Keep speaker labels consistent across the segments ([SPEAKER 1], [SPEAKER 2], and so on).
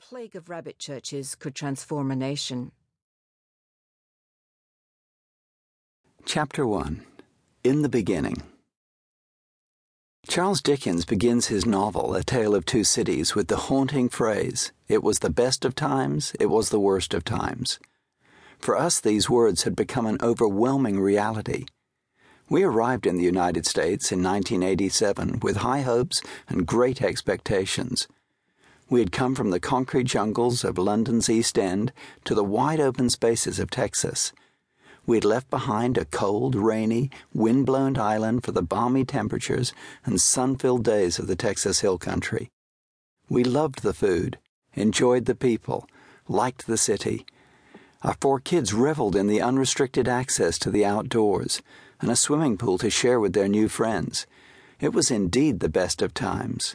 [SPEAKER 1] plague of rabbit churches could transform a nation.
[SPEAKER 2] Chapter 1 In the Beginning Charles Dickens begins his novel, A Tale of Two Cities, with the haunting phrase, It was the best of times, it was the worst of times. For us, these words had become an overwhelming reality. We arrived in the United States in 1987 with high hopes and great expectations. We had come from the concrete jungles of London's East End to the wide open spaces of Texas. We had left behind a cold, rainy, wind-blown island for the balmy temperatures and sun-filled days of the Texas Hill Country. We loved the food, enjoyed the people, liked the city. Our four kids reveled in the unrestricted access to the outdoors and a swimming pool to share with their new friends. It was indeed the best of times.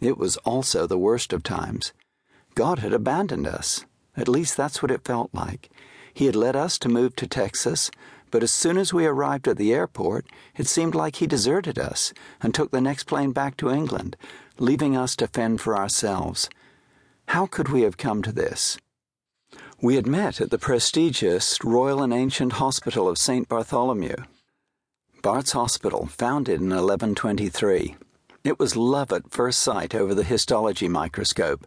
[SPEAKER 2] It was also the worst of times. God had abandoned us. At least that's what it felt like. He had led us to move to Texas, but as soon as we arrived at the airport, it seemed like He deserted us and took the next plane back to England, leaving us to fend for ourselves. How could we have come to this? We had met at the prestigious Royal and Ancient Hospital of St. Bartholomew. Bart's Hospital, founded in 1123. It was love at first sight over the histology microscope.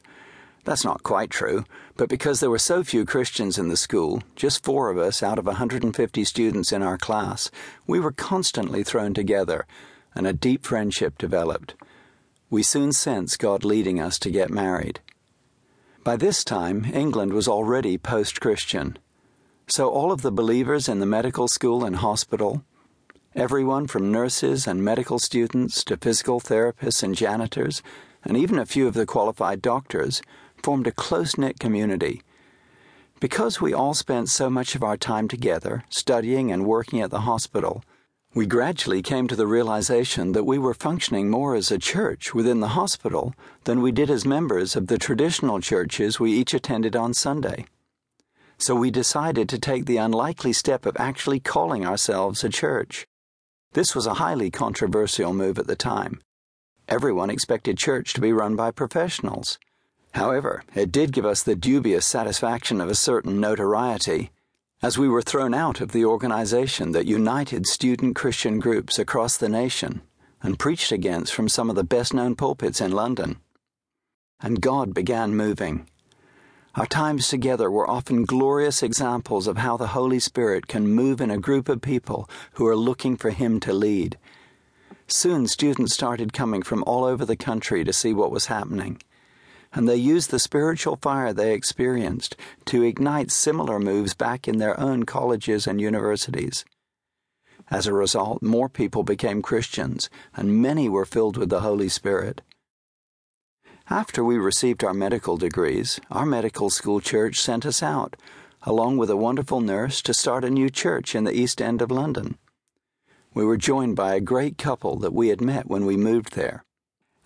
[SPEAKER 2] That's not quite true, but because there were so few Christians in the school, just four of us out of 150 students in our class, we were constantly thrown together, and a deep friendship developed. We soon sensed God leading us to get married. By this time, England was already post Christian. So all of the believers in the medical school and hospital, Everyone from nurses and medical students to physical therapists and janitors, and even a few of the qualified doctors, formed a close knit community. Because we all spent so much of our time together, studying and working at the hospital, we gradually came to the realization that we were functioning more as a church within the hospital than we did as members of the traditional churches we each attended on Sunday. So we decided to take the unlikely step of actually calling ourselves a church. This was a highly controversial move at the time. Everyone expected church to be run by professionals. However, it did give us the dubious satisfaction of a certain notoriety, as we were thrown out of the organization that united student Christian groups across the nation and preached against from some of the best known pulpits in London. And God began moving. Our times together were often glorious examples of how the Holy Spirit can move in a group of people who are looking for Him to lead. Soon, students started coming from all over the country to see what was happening, and they used the spiritual fire they experienced to ignite similar moves back in their own colleges and universities. As a result, more people became Christians, and many were filled with the Holy Spirit. After we received our medical degrees, our medical school church sent us out, along with a wonderful nurse, to start a new church in the East End of London. We were joined by a great couple that we had met when we moved there.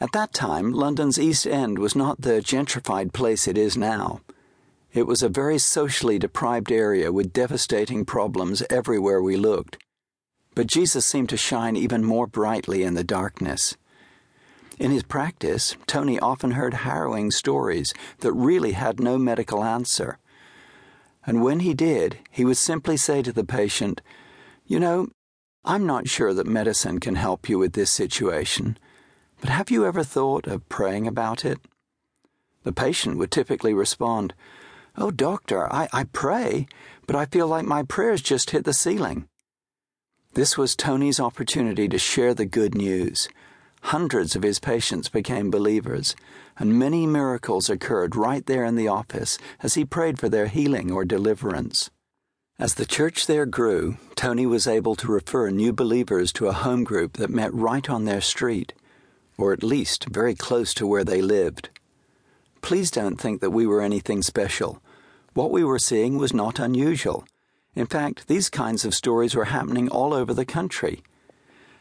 [SPEAKER 2] At that time, London's East End was not the gentrified place it is now. It was a very socially deprived area with devastating problems everywhere we looked. But Jesus seemed to shine even more brightly in the darkness. In his practice, Tony often heard harrowing stories that really had no medical answer. And when he did, he would simply say to the patient, You know, I'm not sure that medicine can help you with this situation, but have you ever thought of praying about it? The patient would typically respond, Oh, doctor, I, I pray, but I feel like my prayers just hit the ceiling. This was Tony's opportunity to share the good news Hundreds of his patients became believers, and many miracles occurred right there in the office as he prayed for their healing or deliverance. As the church there grew, Tony was able to refer new believers to a home group that met right on their street, or at least very close to where they lived. Please don't think that we were anything special. What we were seeing was not unusual. In fact, these kinds of stories were happening all over the country.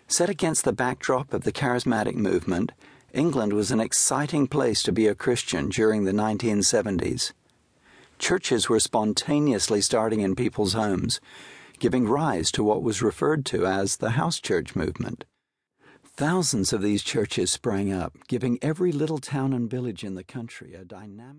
[SPEAKER 2] Set against the backdrop of the charismatic movement, England was an exciting place to be a Christian during the 1970s. Churches were spontaneously starting in people's homes, giving rise to what was referred to as the house church movement. Thousands of these churches sprang up, giving every little town and village in the country a dynamic